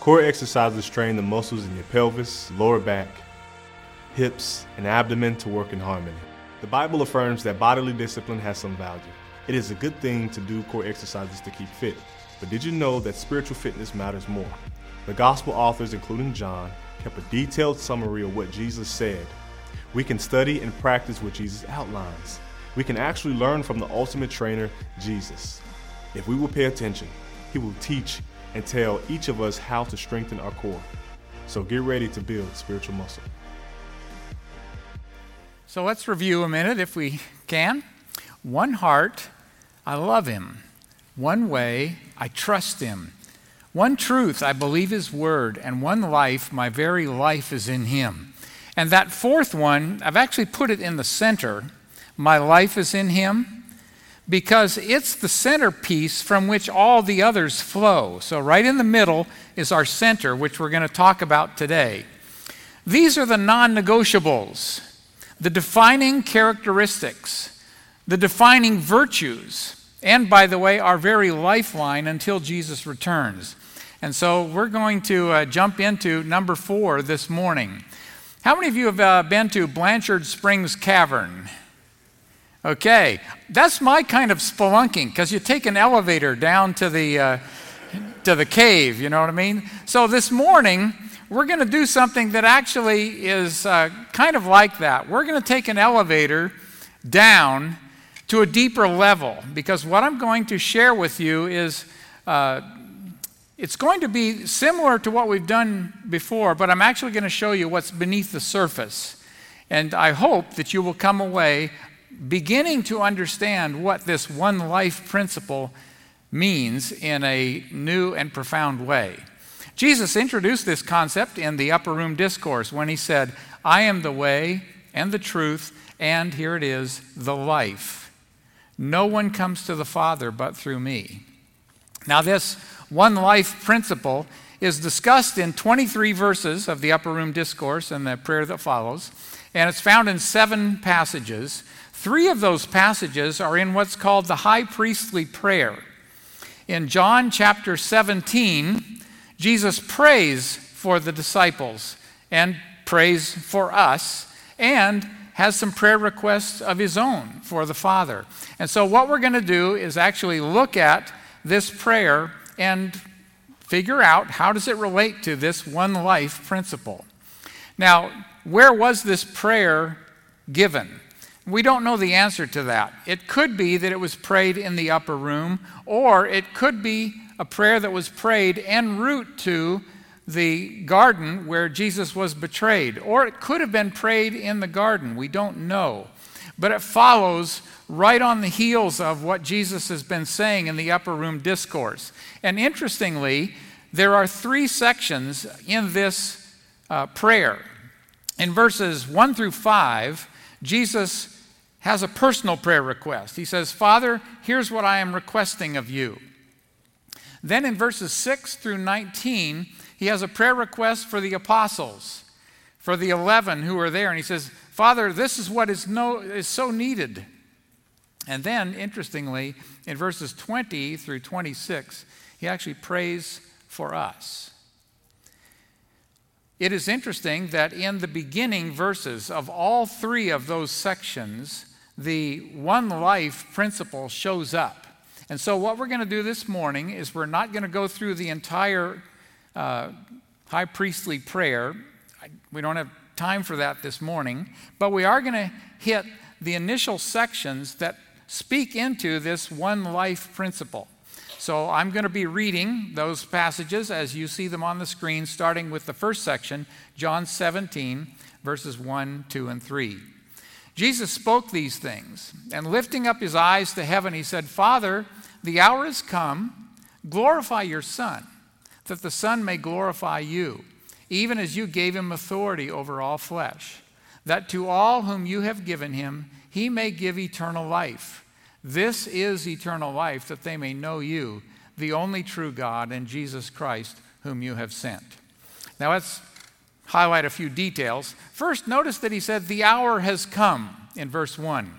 Core exercises train the muscles in your pelvis, lower back, hips, and abdomen to work in harmony. The Bible affirms that bodily discipline has some value. It is a good thing to do core exercises to keep fit, but did you know that spiritual fitness matters more? The gospel authors, including John, kept a detailed summary of what Jesus said. We can study and practice what Jesus outlines. We can actually learn from the ultimate trainer, Jesus. If we will pay attention, He will teach and tell each of us how to strengthen our core. So get ready to build spiritual muscle. So let's review a minute if we can. One heart, I love Him. One way, I trust Him. One truth, I believe His word. And one life, my very life is in Him. And that fourth one, I've actually put it in the center. My life is in Him because it's the centerpiece from which all the others flow. So, right in the middle is our center, which we're going to talk about today. These are the non negotiables, the defining characteristics, the defining virtues, and by the way, our very lifeline until Jesus returns. And so, we're going to uh, jump into number four this morning. How many of you have uh, been to Blanchard Springs Cavern? Okay, that's my kind of spelunking because you take an elevator down to the uh, to the cave. You know what I mean? So this morning we're going to do something that actually is uh, kind of like that. We're going to take an elevator down to a deeper level because what I'm going to share with you is. Uh, it's going to be similar to what we've done before, but I'm actually going to show you what's beneath the surface. And I hope that you will come away beginning to understand what this one life principle means in a new and profound way. Jesus introduced this concept in the upper room discourse when he said, I am the way and the truth, and here it is, the life. No one comes to the Father but through me. Now, this one life principle is discussed in 23 verses of the upper room discourse and the prayer that follows, and it's found in seven passages. Three of those passages are in what's called the high priestly prayer. In John chapter 17, Jesus prays for the disciples and prays for us and has some prayer requests of his own for the Father. And so, what we're going to do is actually look at this prayer and figure out how does it relate to this one life principle. Now, where was this prayer given? We don't know the answer to that. It could be that it was prayed in the upper room, or it could be a prayer that was prayed en route to the garden where Jesus was betrayed, or it could have been prayed in the garden. We don't know. But it follows right on the heels of what Jesus has been saying in the upper room discourse. And interestingly, there are three sections in this uh, prayer. In verses 1 through 5, Jesus has a personal prayer request. He says, Father, here's what I am requesting of you. Then in verses 6 through 19, he has a prayer request for the apostles, for the 11 who are there. And he says, Father, this is what is, no, is so needed. And then, interestingly, in verses 20 through 26, he actually prays for us. It is interesting that in the beginning verses of all three of those sections, the one life principle shows up. And so, what we're going to do this morning is we're not going to go through the entire uh, high priestly prayer. We don't have time for that this morning, but we are going to hit the initial sections that speak into this one life principle. So, I'm going to be reading those passages as you see them on the screen, starting with the first section, John 17, verses 1, 2, and 3. Jesus spoke these things, and lifting up his eyes to heaven, he said, Father, the hour has come. Glorify your Son, that the Son may glorify you, even as you gave him authority over all flesh, that to all whom you have given him, he may give eternal life. This is eternal life, that they may know you, the only true God, and Jesus Christ, whom you have sent. Now, that's highlight a few details. First, notice that he said, The hour has come in verse 1.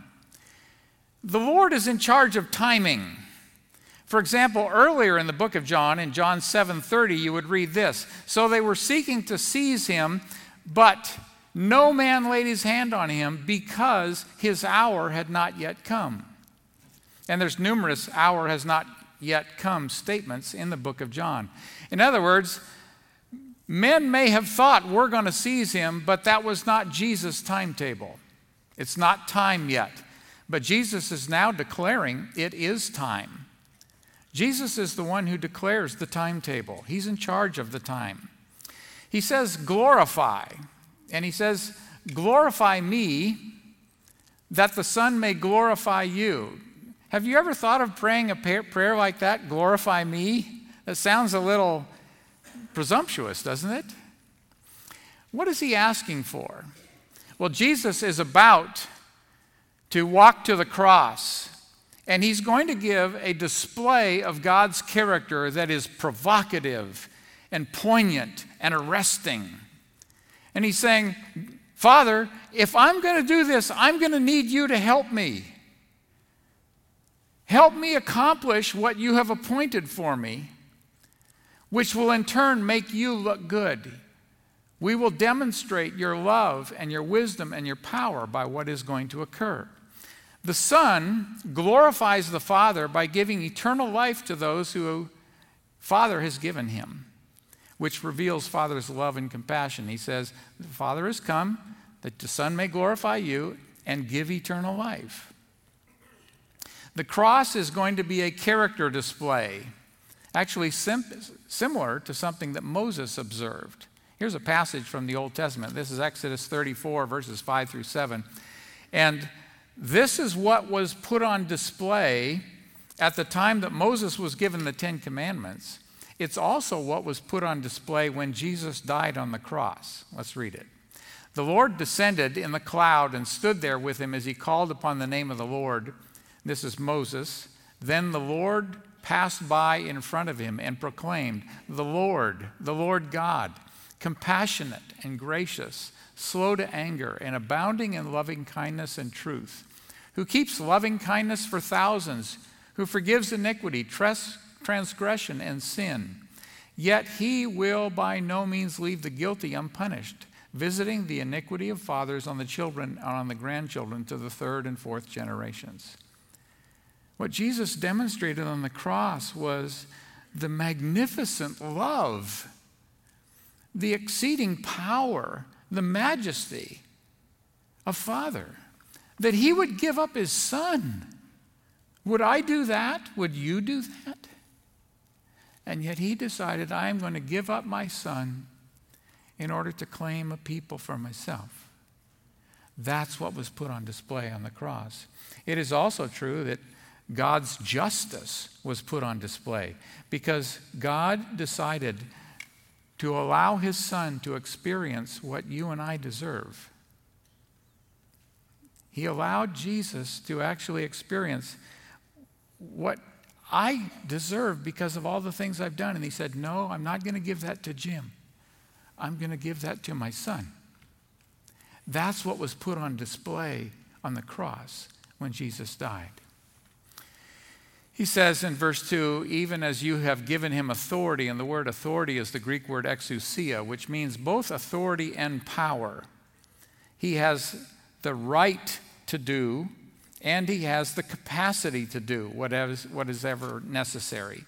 The Lord is in charge of timing. For example, earlier in the book of John, in John 7:30, you would read this. So they were seeking to seize him, but no man laid his hand on him because his hour had not yet come. And there's numerous hour has not yet come statements in the book of John. In other words, men may have thought we're going to seize him, but that was not Jesus' timetable. It's not time yet. But Jesus is now declaring it is time. Jesus is the one who declares the timetable, He's in charge of the time. He says, glorify. And He says, glorify me that the Son may glorify you. Have you ever thought of praying a prayer like that, glorify me? That sounds a little presumptuous, doesn't it? What is he asking for? Well, Jesus is about to walk to the cross, and he's going to give a display of God's character that is provocative and poignant and arresting. And he's saying, Father, if I'm going to do this, I'm going to need you to help me. Help me accomplish what you have appointed for me, which will in turn make you look good. We will demonstrate your love and your wisdom and your power by what is going to occur. The Son glorifies the Father by giving eternal life to those who Father has given him, which reveals Father's love and compassion. He says, The Father has come that the Son may glorify you and give eternal life. The cross is going to be a character display, actually sim- similar to something that Moses observed. Here's a passage from the Old Testament. This is Exodus 34, verses 5 through 7. And this is what was put on display at the time that Moses was given the Ten Commandments. It's also what was put on display when Jesus died on the cross. Let's read it. The Lord descended in the cloud and stood there with him as he called upon the name of the Lord. This is Moses. Then the Lord passed by in front of him and proclaimed, The Lord, the Lord God compassionate and gracious, slow to anger, and abounding in loving kindness and truth, who keeps loving kindness for thousands, who forgives iniquity, transgression, and sin. Yet he will by no means leave the guilty unpunished, visiting the iniquity of fathers on the children and on the grandchildren to the third and fourth generations. What Jesus demonstrated on the cross was the magnificent love the exceeding power, the majesty of Father, that He would give up His Son. Would I do that? Would you do that? And yet He decided, I am going to give up my Son in order to claim a people for myself. That's what was put on display on the cross. It is also true that God's justice was put on display because God decided to allow his son to experience what you and I deserve. He allowed Jesus to actually experience what I deserve because of all the things I've done. And he said, No, I'm not going to give that to Jim. I'm going to give that to my son. That's what was put on display on the cross when Jesus died. He says in verse 2 even as you have given him authority, and the word authority is the Greek word exousia, which means both authority and power. He has the right to do, and he has the capacity to do whatever, what is ever necessary.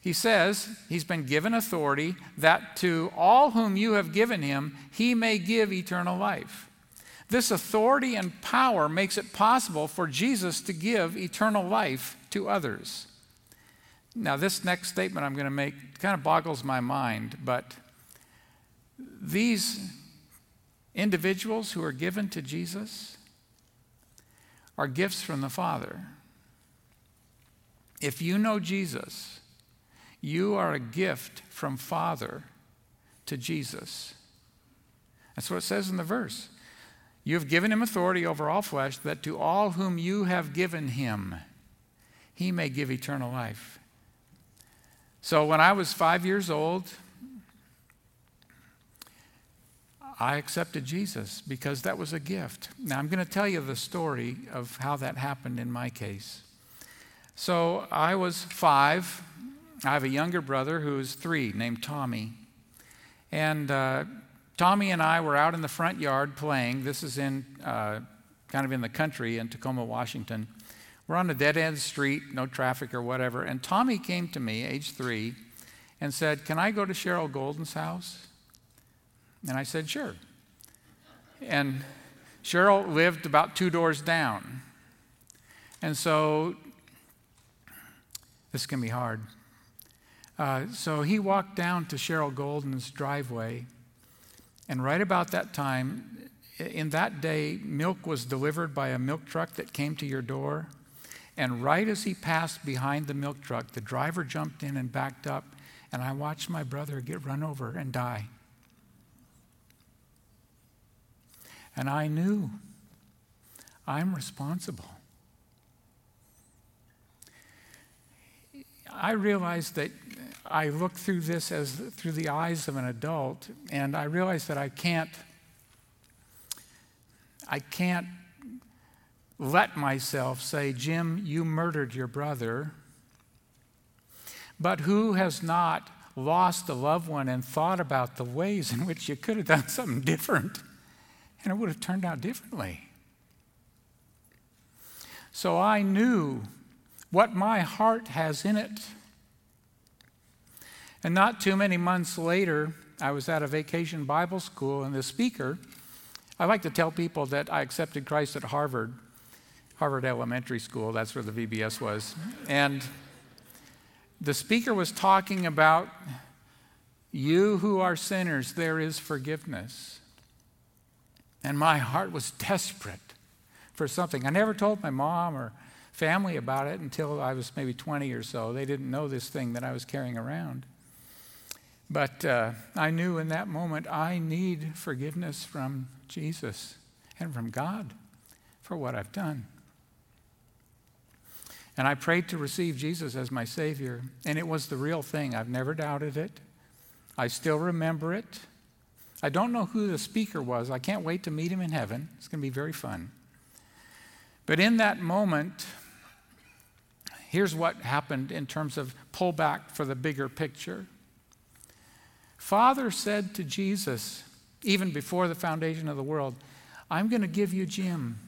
He says he's been given authority that to all whom you have given him, he may give eternal life. This authority and power makes it possible for Jesus to give eternal life to others. Now, this next statement I'm going to make kind of boggles my mind, but these individuals who are given to Jesus are gifts from the Father. If you know Jesus, you are a gift from Father to Jesus. That's what it says in the verse. You have given him authority over all flesh, that to all whom you have given him, he may give eternal life. So when I was five years old, I accepted Jesus because that was a gift. Now, I'm going to tell you the story of how that happened in my case. So I was five. I have a younger brother who is three named Tommy. And uh, Tommy and I were out in the front yard playing. This is in uh, kind of in the country in Tacoma, Washington. We're on a dead end street, no traffic or whatever. And Tommy came to me, age three, and said, Can I go to Cheryl Golden's house? And I said, Sure. And Cheryl lived about two doors down. And so, this can be hard. Uh, so he walked down to Cheryl Golden's driveway, and right about that time, in that day, milk was delivered by a milk truck that came to your door. And right as he passed behind the milk truck, the driver jumped in and backed up, and I watched my brother get run over and die. And I knew I'm responsible. I realized that I looked through this as through the eyes of an adult, and I realized that I can't I can't let myself say, Jim, you murdered your brother. But who has not lost a loved one and thought about the ways in which you could have done something different and it would have turned out differently? So I knew what my heart has in it. And not too many months later, I was at a vacation Bible school, and the speaker, I like to tell people that I accepted Christ at Harvard, Harvard Elementary School, that's where the VBS was. And the speaker was talking about you who are sinners, there is forgiveness. And my heart was desperate for something. I never told my mom or family about it until I was maybe 20 or so. They didn't know this thing that I was carrying around. But uh, I knew in that moment I need forgiveness from Jesus and from God for what I've done. And I prayed to receive Jesus as my Savior, and it was the real thing. I've never doubted it. I still remember it. I don't know who the speaker was. I can't wait to meet him in heaven. It's going to be very fun. But in that moment, here's what happened in terms of pullback for the bigger picture. Father said to Jesus, even before the foundation of the world, I'm going to give you Jim.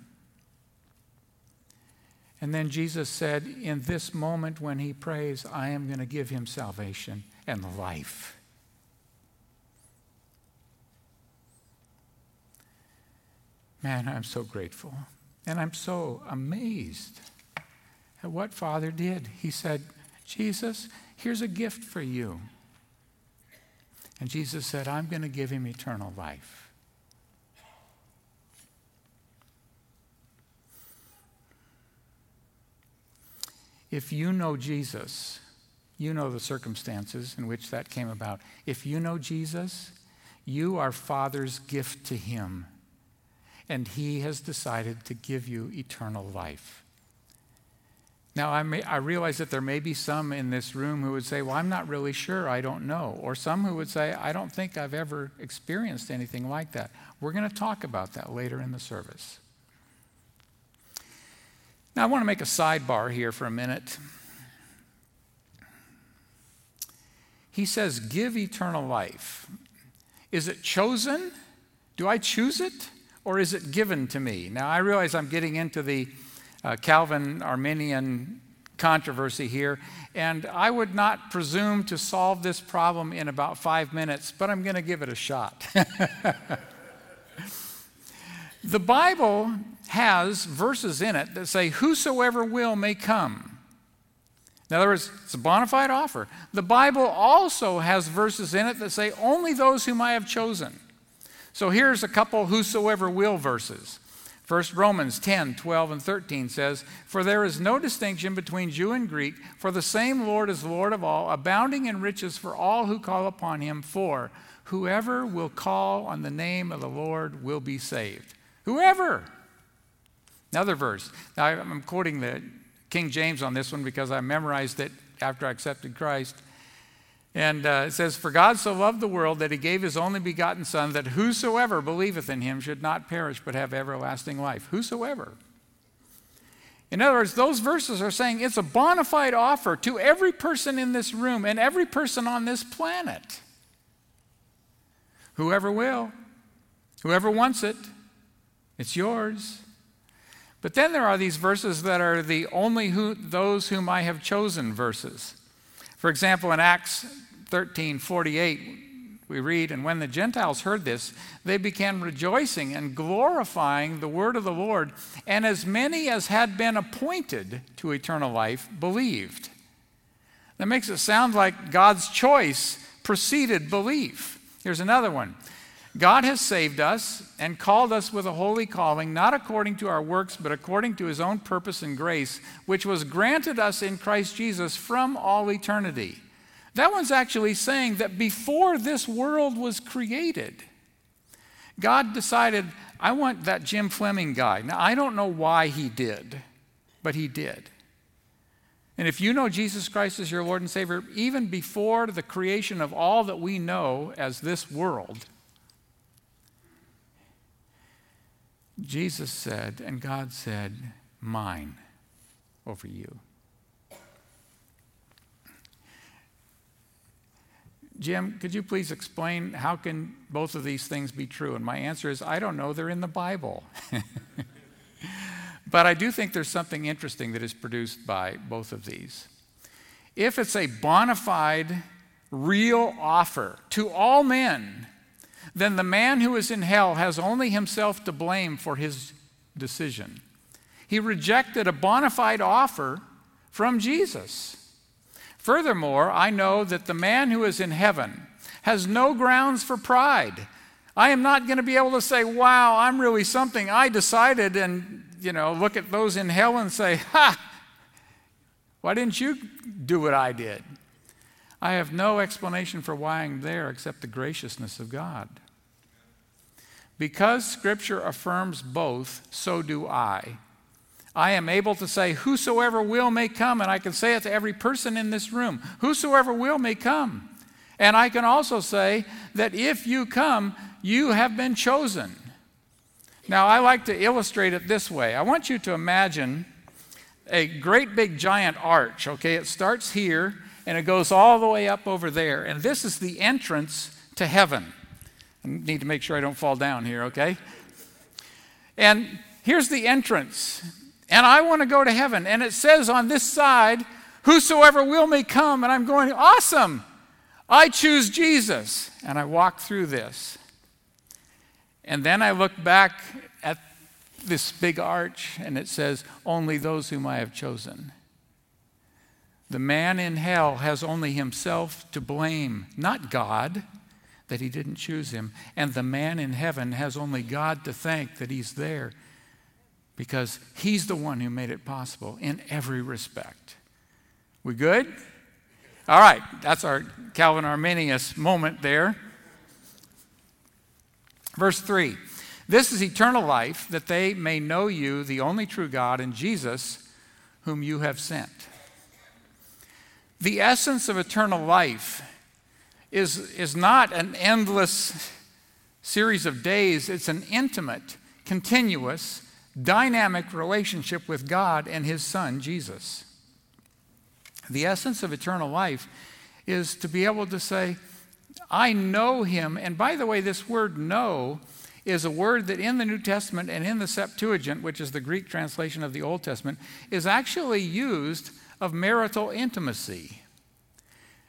And then Jesus said, in this moment when he prays, I am going to give him salvation and life. Man, I'm so grateful. And I'm so amazed at what Father did. He said, Jesus, here's a gift for you. And Jesus said, I'm going to give him eternal life. If you know Jesus, you know the circumstances in which that came about. If you know Jesus, you are Father's gift to him and He has decided to give you eternal life. Now, I, may, I realize that there may be some in this room who would say, Well, I'm not really sure, I don't know. Or some who would say, I don't think I've ever experienced anything like that. We're going to talk about that later in the service. Now, I want to make a sidebar here for a minute. He says, Give eternal life. Is it chosen? Do I choose it? or is it given to me? Now, I realize I'm getting into the uh, Calvin Arminian controversy here, and I would not presume to solve this problem in about five minutes, but I'm going to give it a shot. the Bible has verses in it that say, Whosoever will may come. In other words, it's a bona fide offer. The Bible also has verses in it that say, Only those whom I have chosen. So here's a couple whosoever will verses. First Romans 10, 12, and 13 says, For there is no distinction between Jew and Greek, for the same Lord is Lord of all, abounding in riches for all who call upon him. For whoever will call on the name of the Lord will be saved. Whoever. Another verse. Now I'm quoting the King James on this one because I memorized it after I accepted Christ. And uh, it says, For God so loved the world that he gave his only begotten Son, that whosoever believeth in him should not perish but have everlasting life. Whosoever. In other words, those verses are saying it's a bona fide offer to every person in this room and every person on this planet. Whoever will, whoever wants it, it's yours. But then there are these verses that are the only who, those whom I have chosen verses. For example, in Acts 13 48, we read, And when the Gentiles heard this, they began rejoicing and glorifying the word of the Lord, and as many as had been appointed to eternal life believed. That makes it sound like God's choice preceded belief. Here's another one God has saved us and called us with a holy calling, not according to our works, but according to his own purpose and grace, which was granted us in Christ Jesus from all eternity. That one's actually saying that before this world was created, God decided, I want that Jim Fleming guy. Now, I don't know why he did, but he did. And if you know Jesus Christ as your Lord and Savior, even before the creation of all that we know as this world, Jesus said, and God said, Mine over you. Jim, could you please explain how can both of these things be true? And my answer is I don't know, they're in the Bible. but I do think there's something interesting that is produced by both of these. If it's a bona fide, real offer to all men, then the man who is in hell has only himself to blame for his decision. He rejected a bona fide offer from Jesus. Furthermore, I know that the man who is in heaven has no grounds for pride. I am not going to be able to say, wow, I'm really something. I decided, and, you know, look at those in hell and say, ha, why didn't you do what I did? I have no explanation for why I'm there except the graciousness of God. Because Scripture affirms both, so do I. I am able to say, Whosoever will may come, and I can say it to every person in this room Whosoever will may come. And I can also say that if you come, you have been chosen. Now, I like to illustrate it this way. I want you to imagine a great big giant arch, okay? It starts here and it goes all the way up over there. And this is the entrance to heaven. Need to make sure I don't fall down here, okay? And here's the entrance and I want to go to heaven. And it says on this side, Whosoever will may come. And I'm going, Awesome! I choose Jesus. And I walk through this. And then I look back at this big arch, and it says, Only those whom I have chosen. The man in hell has only himself to blame, not God that he didn't choose him. And the man in heaven has only God to thank that he's there because He's the one who made it possible in every respect. We good? All right, that's our Calvin Arminius moment there. Verse 3 This is eternal life, that they may know you, the only true God, and Jesus, whom you have sent. The essence of eternal life is, is not an endless series of days, it's an intimate, continuous, dynamic relationship with God and His Son, Jesus. The essence of eternal life is to be able to say, I know Him. And by the way, this word know is a word that in the New Testament and in the Septuagint, which is the Greek translation of the Old Testament, is actually used of marital intimacy.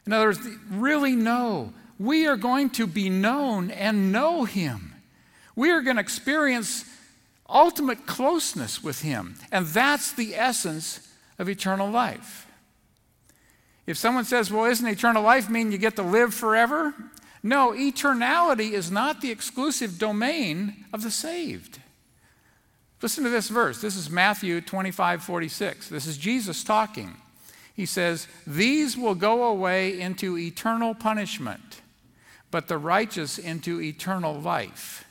In other words, really know. We are going to be known and know Him. We are going to experience ultimate closeness with Him. And that's the essence of eternal life. If someone says, well, isn't eternal life mean you get to live forever? No, eternality is not the exclusive domain of the saved. Listen to this verse. This is Matthew 25 46. This is Jesus talking. He says, These will go away into eternal punishment, but the righteous into eternal life.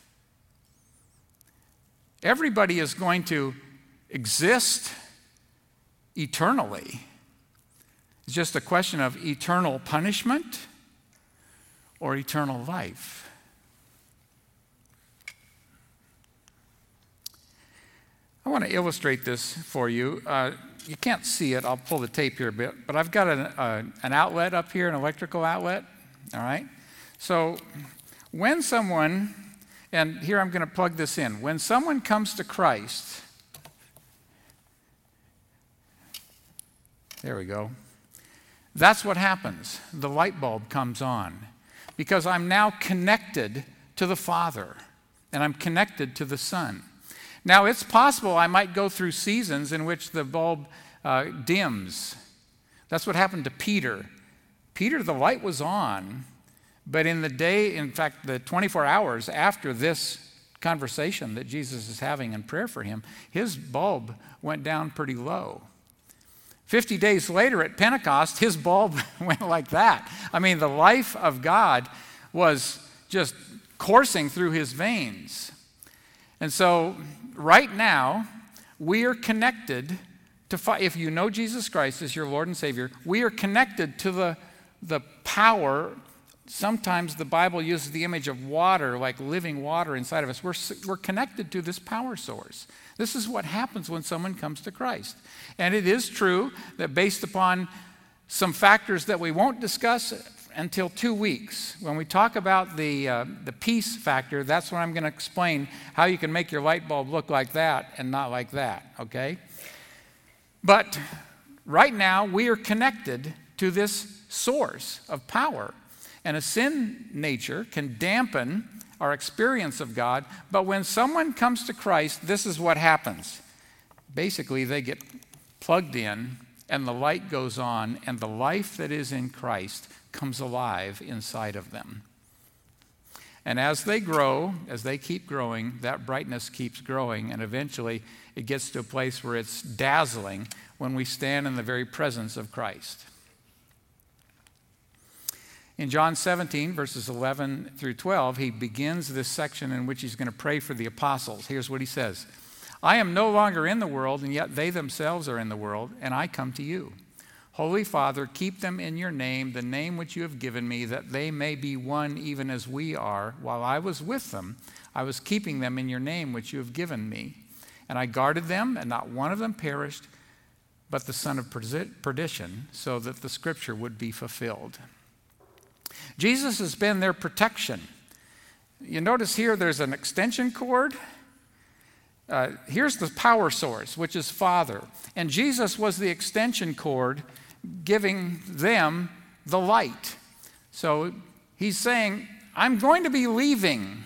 Everybody is going to exist eternally. It's just a question of eternal punishment or eternal life. I want to illustrate this for you. Uh, you can't see it. I'll pull the tape here a bit, but I've got an, uh, an outlet up here, an electrical outlet. All right? So when someone, and here I'm going to plug this in, when someone comes to Christ, there we go. That's what happens. The light bulb comes on because I'm now connected to the Father and I'm connected to the Son. Now, it's possible I might go through seasons in which the bulb uh, dims. That's what happened to Peter. Peter, the light was on, but in the day, in fact, the 24 hours after this conversation that Jesus is having in prayer for him, his bulb went down pretty low. 50 days later at Pentecost, his bulb went like that. I mean, the life of God was just coursing through his veins. And so right now, we are connected to, if you know Jesus Christ as your Lord and Savior, we are connected to the, the power. Sometimes the Bible uses the image of water, like living water inside of us. We're, we're connected to this power source. This is what happens when someone comes to Christ. And it is true that based upon some factors that we won't discuss until two weeks. When we talk about the, uh, the peace factor, that's when I'm going to explain how you can make your light bulb look like that and not like that, okay? But right now, we are connected to this source of power. And a sin nature can dampen our experience of God. But when someone comes to Christ, this is what happens. Basically, they get plugged in, and the light goes on, and the life that is in Christ comes alive inside of them. And as they grow, as they keep growing, that brightness keeps growing, and eventually it gets to a place where it's dazzling when we stand in the very presence of Christ. In John 17, verses 11 through 12, he begins this section in which he's going to pray for the apostles. Here's what he says I am no longer in the world, and yet they themselves are in the world, and I come to you. Holy Father, keep them in your name, the name which you have given me, that they may be one even as we are. While I was with them, I was keeping them in your name which you have given me. And I guarded them, and not one of them perished, but the son of perdition, so that the scripture would be fulfilled. Jesus has been their protection. You notice here there's an extension cord. Uh, here's the power source, which is Father. And Jesus was the extension cord giving them the light. So he's saying, I'm going to be leaving.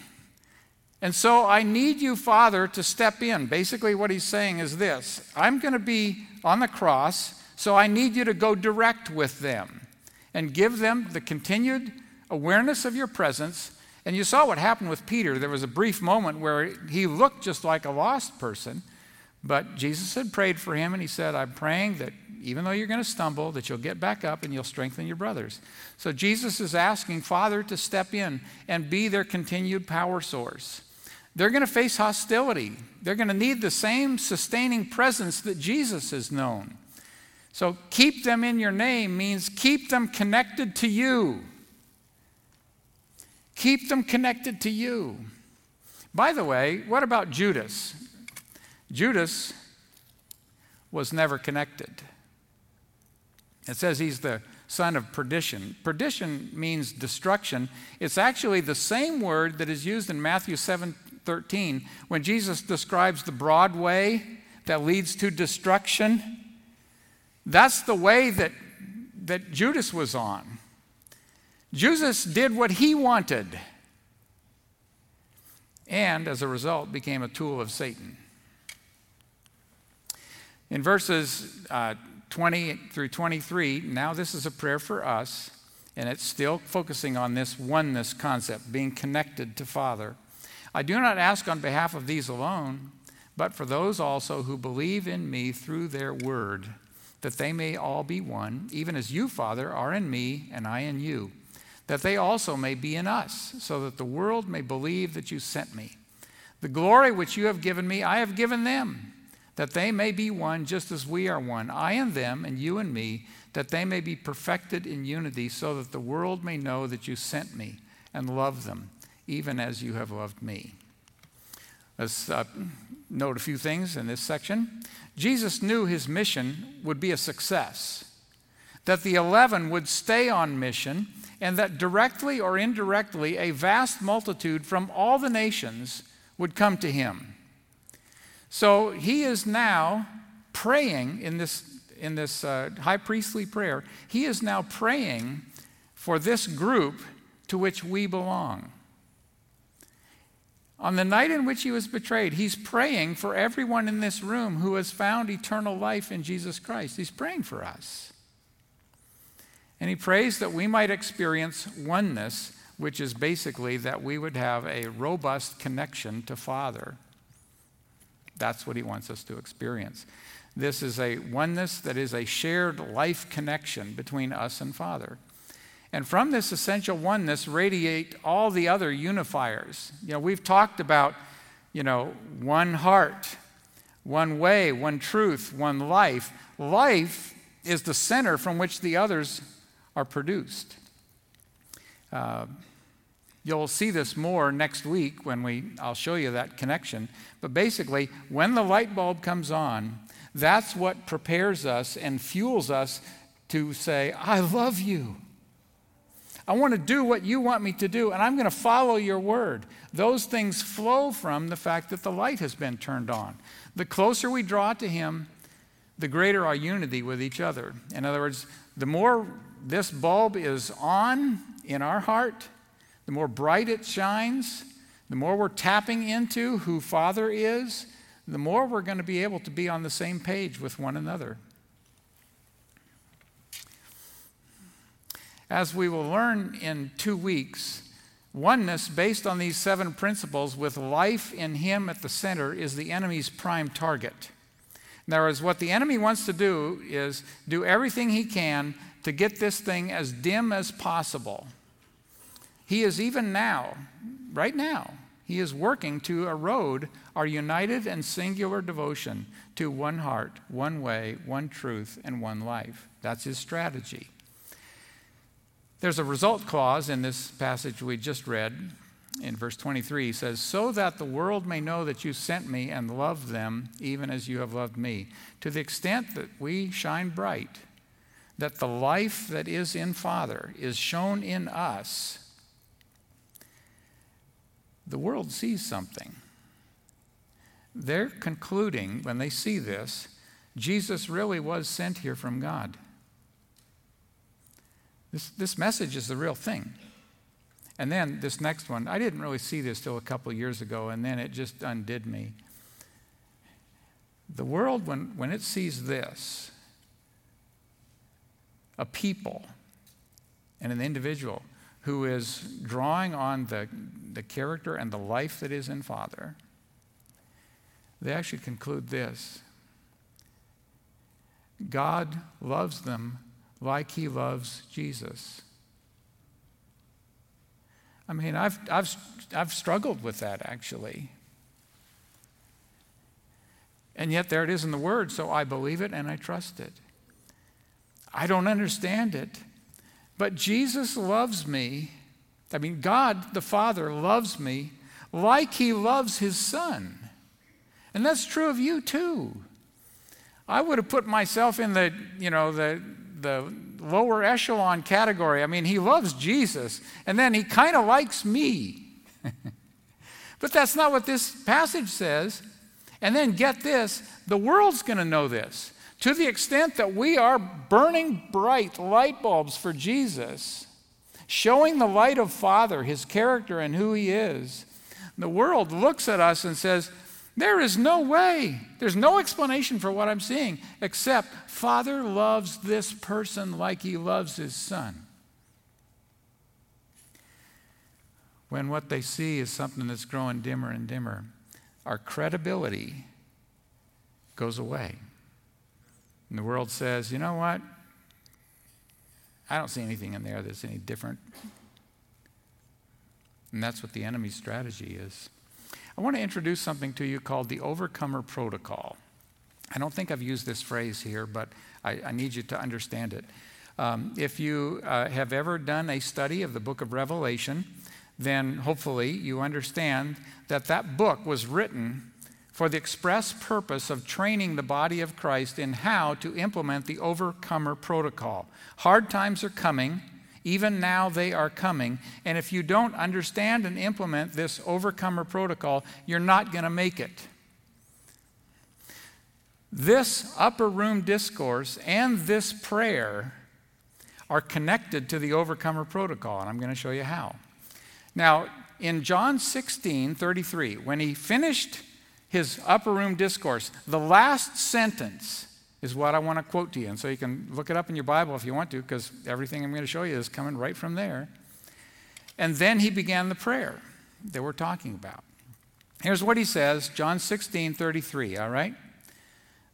And so I need you, Father, to step in. Basically, what he's saying is this I'm going to be on the cross, so I need you to go direct with them and give them the continued awareness of your presence. And you saw what happened with Peter. There was a brief moment where he looked just like a lost person, but Jesus had prayed for him, and he said, I'm praying that even though you're going to stumble, that you'll get back up and you'll strengthen your brothers. So Jesus is asking Father to step in and be their continued power source. They're going to face hostility. They're going to need the same sustaining presence that Jesus has known. So keep them in your name means keep them connected to you. Keep them connected to you. By the way, what about Judas? Judas was never connected. It says he's the son of perdition. Perdition means destruction. It's actually the same word that is used in Matthew 7 13 when Jesus describes the broad way that leads to destruction. That's the way that, that Judas was on. Judas did what he wanted and as a result became a tool of Satan. In verses uh, 20 through 23, now this is a prayer for us, and it's still focusing on this oneness concept, being connected to Father. I do not ask on behalf of these alone, but for those also who believe in me through their word, that they may all be one, even as you, Father, are in me and I in you, that they also may be in us, so that the world may believe that you sent me. The glory which you have given me, I have given them that they may be one just as we are one, I and them, and you and me, that they may be perfected in unity, so that the world may know that you sent me and love them, even as you have loved me. Let's uh, note a few things in this section. Jesus knew his mission would be a success, that the 11 would stay on mission, and that directly or indirectly a vast multitude from all the nations would come to him. So he is now praying in this, in this uh, high priestly prayer, he is now praying for this group to which we belong. On the night in which he was betrayed, he's praying for everyone in this room who has found eternal life in Jesus Christ. He's praying for us. And he prays that we might experience oneness, which is basically that we would have a robust connection to Father. That's what he wants us to experience. This is a oneness that is a shared life connection between us and Father. And from this essential oneness radiate all the other unifiers. You know, we've talked about, you know, one heart, one way, one truth, one life. Life is the center from which the others are produced. Uh, you'll see this more next week when we I'll show you that connection. But basically, when the light bulb comes on, that's what prepares us and fuels us to say, I love you. I want to do what you want me to do, and I'm going to follow your word. Those things flow from the fact that the light has been turned on. The closer we draw to Him, the greater our unity with each other. In other words, the more this bulb is on in our heart, the more bright it shines, the more we're tapping into who Father is, the more we're going to be able to be on the same page with one another. As we will learn in two weeks, oneness based on these seven principles with life in Him at the center is the enemy's prime target. In what the enemy wants to do is do everything he can to get this thing as dim as possible. He is even now, right now, he is working to erode our united and singular devotion to one heart, one way, one truth, and one life. That's his strategy. There's a result clause in this passage we just read in verse 23. He says, So that the world may know that you sent me and loved them even as you have loved me. To the extent that we shine bright, that the life that is in Father is shown in us, the world sees something. They're concluding, when they see this, Jesus really was sent here from God. This, this message is the real thing. And then this next one, I didn't really see this till a couple years ago, and then it just undid me. The world, when, when it sees this, a people and an individual who is drawing on the, the character and the life that is in Father, they actually conclude this God loves them like he loves Jesus. I mean, I've, I've, I've struggled with that actually. And yet there it is in the Word, so I believe it and I trust it. I don't understand it, but Jesus loves me. I mean, God the Father loves me like He loves His Son. And that's true of you too. I would have put myself in the, you know, the, the lower echelon category. I mean, he loves Jesus, and then he kind of likes me. but that's not what this passage says. And then get this the world's going to know this. To the extent that we are burning bright light bulbs for Jesus, showing the light of Father, his character, and who he is, the world looks at us and says, there is no way, there's no explanation for what I'm seeing except Father loves this person like he loves his son. When what they see is something that's growing dimmer and dimmer, our credibility goes away. And the world says, you know what? I don't see anything in there that's any different. And that's what the enemy's strategy is. I want to introduce something to you called the Overcomer Protocol. I don't think I've used this phrase here, but I, I need you to understand it. Um, if you uh, have ever done a study of the book of Revelation, then hopefully you understand that that book was written for the express purpose of training the body of Christ in how to implement the overcomer protocol. Hard times are coming. Even now, they are coming. And if you don't understand and implement this overcomer protocol, you're not going to make it. This upper room discourse and this prayer are connected to the overcomer protocol, and I'm going to show you how. Now, in John 16 33, when he finished his upper room discourse, the last sentence is what I want to quote to you. And so you can look it up in your Bible if you want to, because everything I'm going to show you is coming right from there. And then he began the prayer that we're talking about. Here's what he says John 16 33, all right?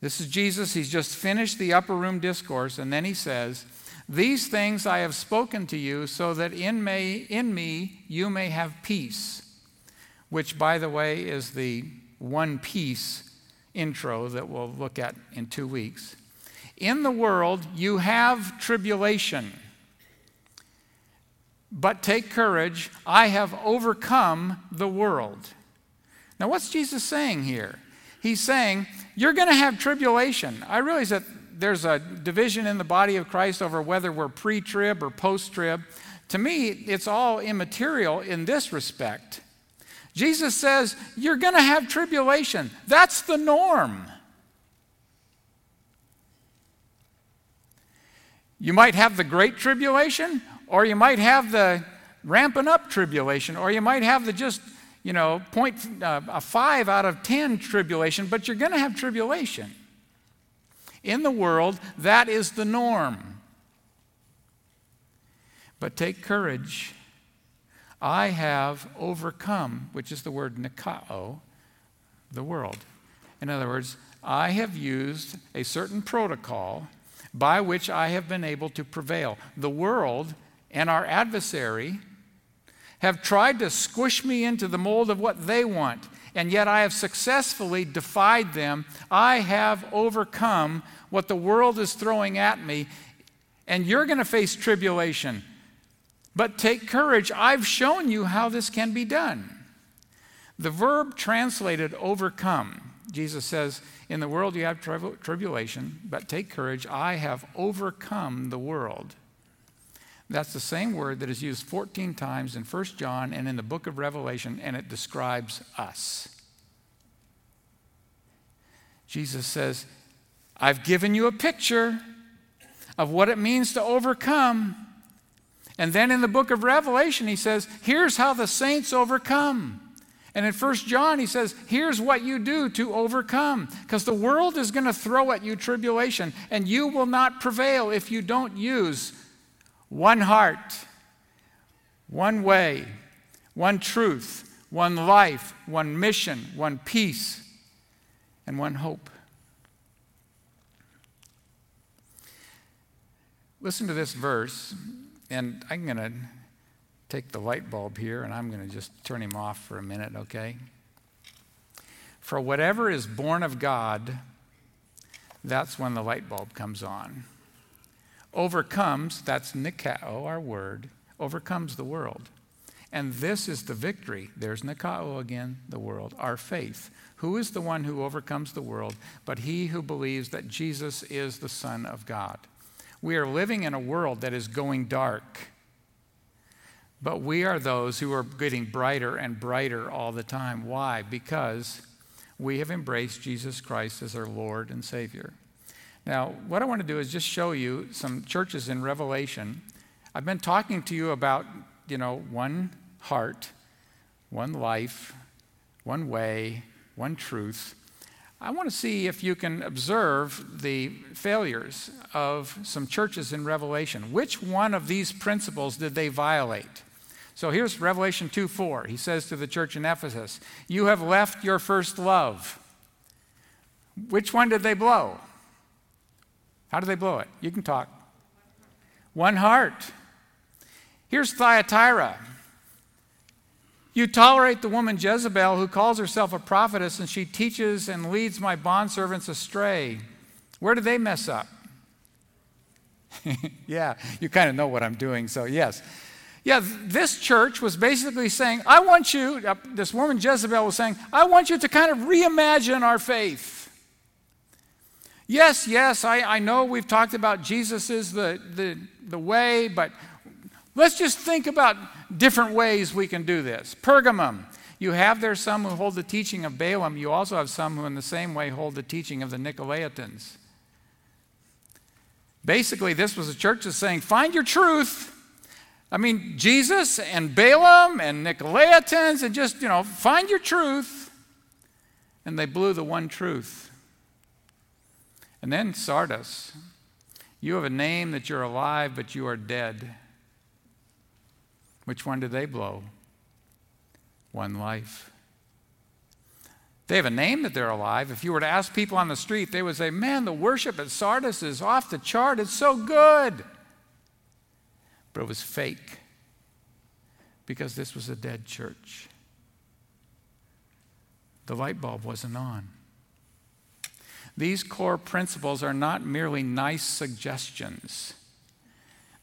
This is Jesus. He's just finished the upper room discourse, and then he says, These things I have spoken to you so that in, may, in me you may have peace, which, by the way, is the one peace intro that we'll look at in two weeks. In the world, you have tribulation. But take courage, I have overcome the world. Now, what's Jesus saying here? He's saying, You're going to have tribulation. I realize that there's a division in the body of Christ over whether we're pre trib or post trib. To me, it's all immaterial in this respect. Jesus says, You're going to have tribulation. That's the norm. You might have the great tribulation, or you might have the ramping up tribulation, or you might have the just you know, point, uh, a five out of ten tribulation, but you're going to have tribulation. In the world, that is the norm. But take courage. I have overcome, which is the word nikao, the world. In other words, I have used a certain protocol by which I have been able to prevail. The world and our adversary have tried to squish me into the mold of what they want, and yet I have successfully defied them. I have overcome what the world is throwing at me, and you're going to face tribulation. But take courage. I've shown you how this can be done. The verb translated overcome, Jesus says, In the world you have tribulation, but take courage. I have overcome the world. That's the same word that is used 14 times in 1 John and in the book of Revelation, and it describes us. Jesus says, I've given you a picture of what it means to overcome. And then in the book of Revelation, he says, Here's how the saints overcome. And in 1 John, he says, Here's what you do to overcome. Because the world is going to throw at you tribulation, and you will not prevail if you don't use one heart, one way, one truth, one life, one mission, one peace, and one hope. Listen to this verse, and I'm going to take the light bulb here and I'm going to just turn him off for a minute, okay? For whatever is born of God, that's when the light bulb comes on overcomes, that's Nikao, our word, overcomes the world. And this is the victory. There's Nikao again, the world, our faith. Who is the one who overcomes the world but he who believes that Jesus is the Son of God? We are living in a world that is going dark. But we are those who are getting brighter and brighter all the time. Why? Because we have embraced Jesus Christ as our Lord and Savior. Now, what I want to do is just show you some churches in Revelation. I've been talking to you about, you know, one heart, one life, one way, one truth. I want to see if you can observe the failures of some churches in Revelation. Which one of these principles did they violate? So here's Revelation 2 4. He says to the church in Ephesus, You have left your first love. Which one did they blow? How did they blow it? You can talk. One heart. Here's Thyatira. You tolerate the woman Jezebel who calls herself a prophetess and she teaches and leads my bondservants astray. Where do they mess up? yeah, you kind of know what I'm doing, so yes. Yeah, this church was basically saying, I want you, uh, this woman Jezebel was saying, I want you to kind of reimagine our faith. Yes, yes, I, I know we've talked about Jesus is the, the, the way, but let's just think about different ways we can do this. Pergamum, you have there some who hold the teaching of Balaam. You also have some who, in the same way, hold the teaching of the Nicolaitans. Basically, this was a church that's saying, find your truth. I mean, Jesus and Balaam and Nicolaitans, and just, you know, find your truth. And they blew the one truth. And then Sardis, you have a name that you're alive, but you are dead. Which one did they blow? One life. They have a name that they're alive. If you were to ask people on the street, they would say, Man, the worship at Sardis is off the chart. It's so good. But it was fake because this was a dead church. The light bulb wasn't on. These core principles are not merely nice suggestions.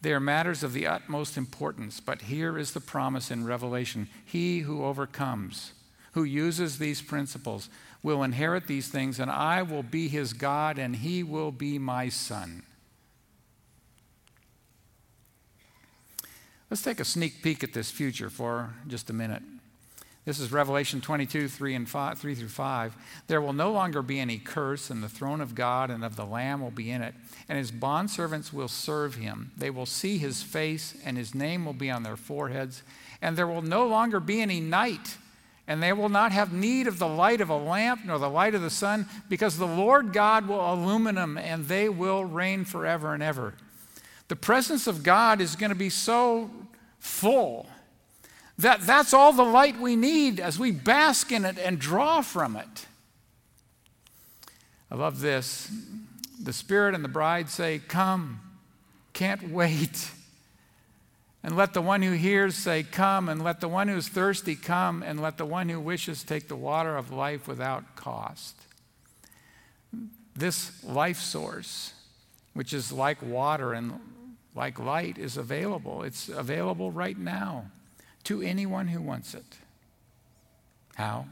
They are matters of the utmost importance, but here is the promise in Revelation He who overcomes, who uses these principles, will inherit these things, and I will be his God, and he will be my son. Let's take a sneak peek at this future for just a minute. This is Revelation 22, 3, and 5, 3 through 5. There will no longer be any curse, and the throne of God and of the Lamb will be in it, and his bondservants will serve him. They will see his face, and his name will be on their foreheads, and there will no longer be any night, and they will not have need of the light of a lamp nor the light of the sun, because the Lord God will illumine them, and they will reign forever and ever. The presence of God is going to be so full that, that's all the light we need as we bask in it and draw from it. I love this. The Spirit and the bride say, Come, can't wait. And let the one who hears say, Come, and let the one who's thirsty come, and let the one who wishes take the water of life without cost. This life source, which is like water and like light, is available. It's available right now to anyone who wants it. How?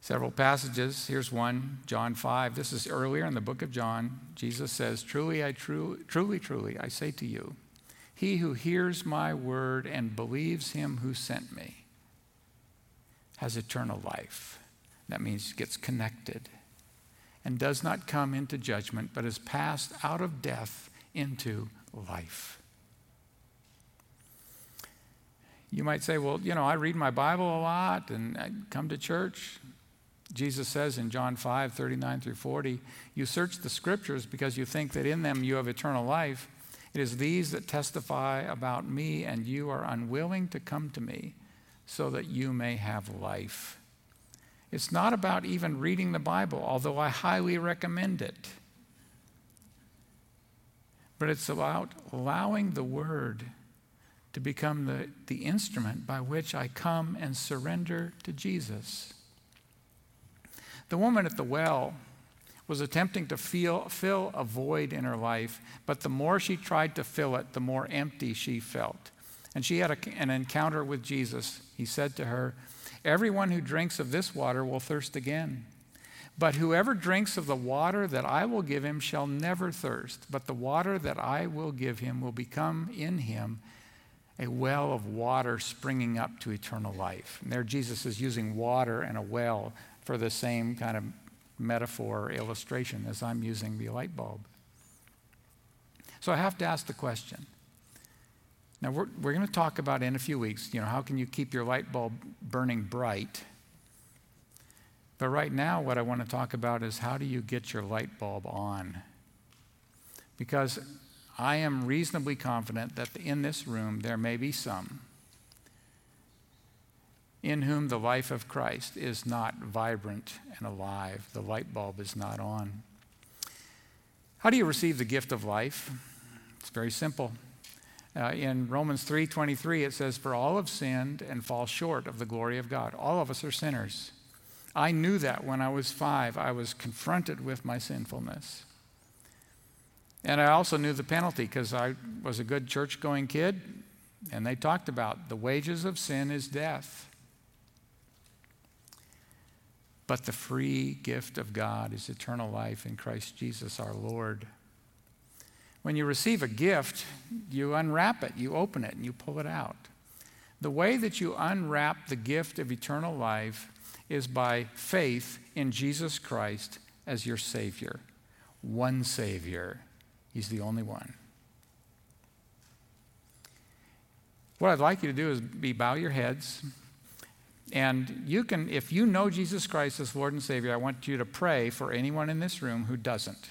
Several passages. Here's one, John 5. This is earlier in the book of John. Jesus says, Truly, I truly, truly, truly, I say to you, he who hears my word and believes him who sent me has eternal life. That means gets connected and does not come into judgment, but is passed out of death into life. You might say, well, you know, I read my Bible a lot and I come to church. Jesus says in John 5 39 through 40, you search the scriptures because you think that in them you have eternal life. It is these that testify about me, and you are unwilling to come to me so that you may have life. It's not about even reading the Bible, although I highly recommend it. But it's about allowing the Word to become the, the instrument by which I come and surrender to Jesus. The woman at the well was attempting to feel, fill a void in her life, but the more she tried to fill it, the more empty she felt. And she had a, an encounter with Jesus. He said to her, Everyone who drinks of this water will thirst again. But whoever drinks of the water that I will give him shall never thirst, but the water that I will give him will become in him a well of water springing up to eternal life. And there, Jesus is using water and a well for the same kind of metaphor or illustration as I'm using the light bulb. So I have to ask the question. Now, we're, we're going to talk about in a few weeks, you know, how can you keep your light bulb burning bright? But right now, what I want to talk about is how do you get your light bulb on? Because I am reasonably confident that in this room there may be some in whom the life of Christ is not vibrant and alive. The light bulb is not on. How do you receive the gift of life? It's very simple. Uh, in Romans 3:23 it says for all have sinned and fall short of the glory of God. All of us are sinners. I knew that when I was 5 I was confronted with my sinfulness. And I also knew the penalty because I was a good church going kid, and they talked about the wages of sin is death. But the free gift of God is eternal life in Christ Jesus our Lord. When you receive a gift, you unwrap it, you open it, and you pull it out. The way that you unwrap the gift of eternal life is by faith in Jesus Christ as your Savior. One Savior. He's the only one. What I'd like you to do is be bow your heads. And you can, if you know Jesus Christ as Lord and Savior, I want you to pray for anyone in this room who doesn't.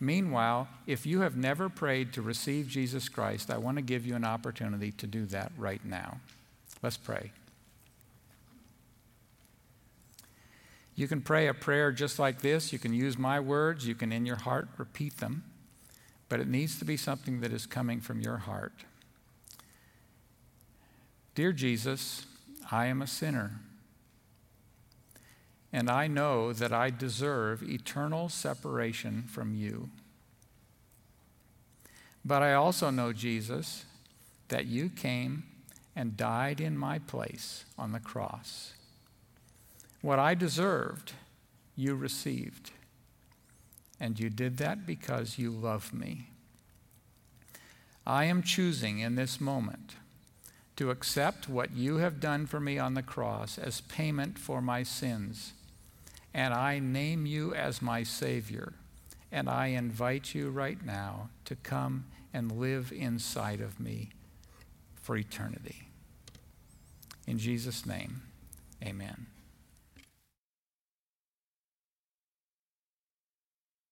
Meanwhile, if you have never prayed to receive Jesus Christ, I want to give you an opportunity to do that right now. Let's pray. You can pray a prayer just like this. You can use my words. You can, in your heart, repeat them. But it needs to be something that is coming from your heart. Dear Jesus, I am a sinner. And I know that I deserve eternal separation from you. But I also know, Jesus, that you came and died in my place on the cross. What I deserved, you received. And you did that because you love me. I am choosing in this moment to accept what you have done for me on the cross as payment for my sins. And I name you as my Savior. And I invite you right now to come and live inside of me for eternity. In Jesus' name, amen.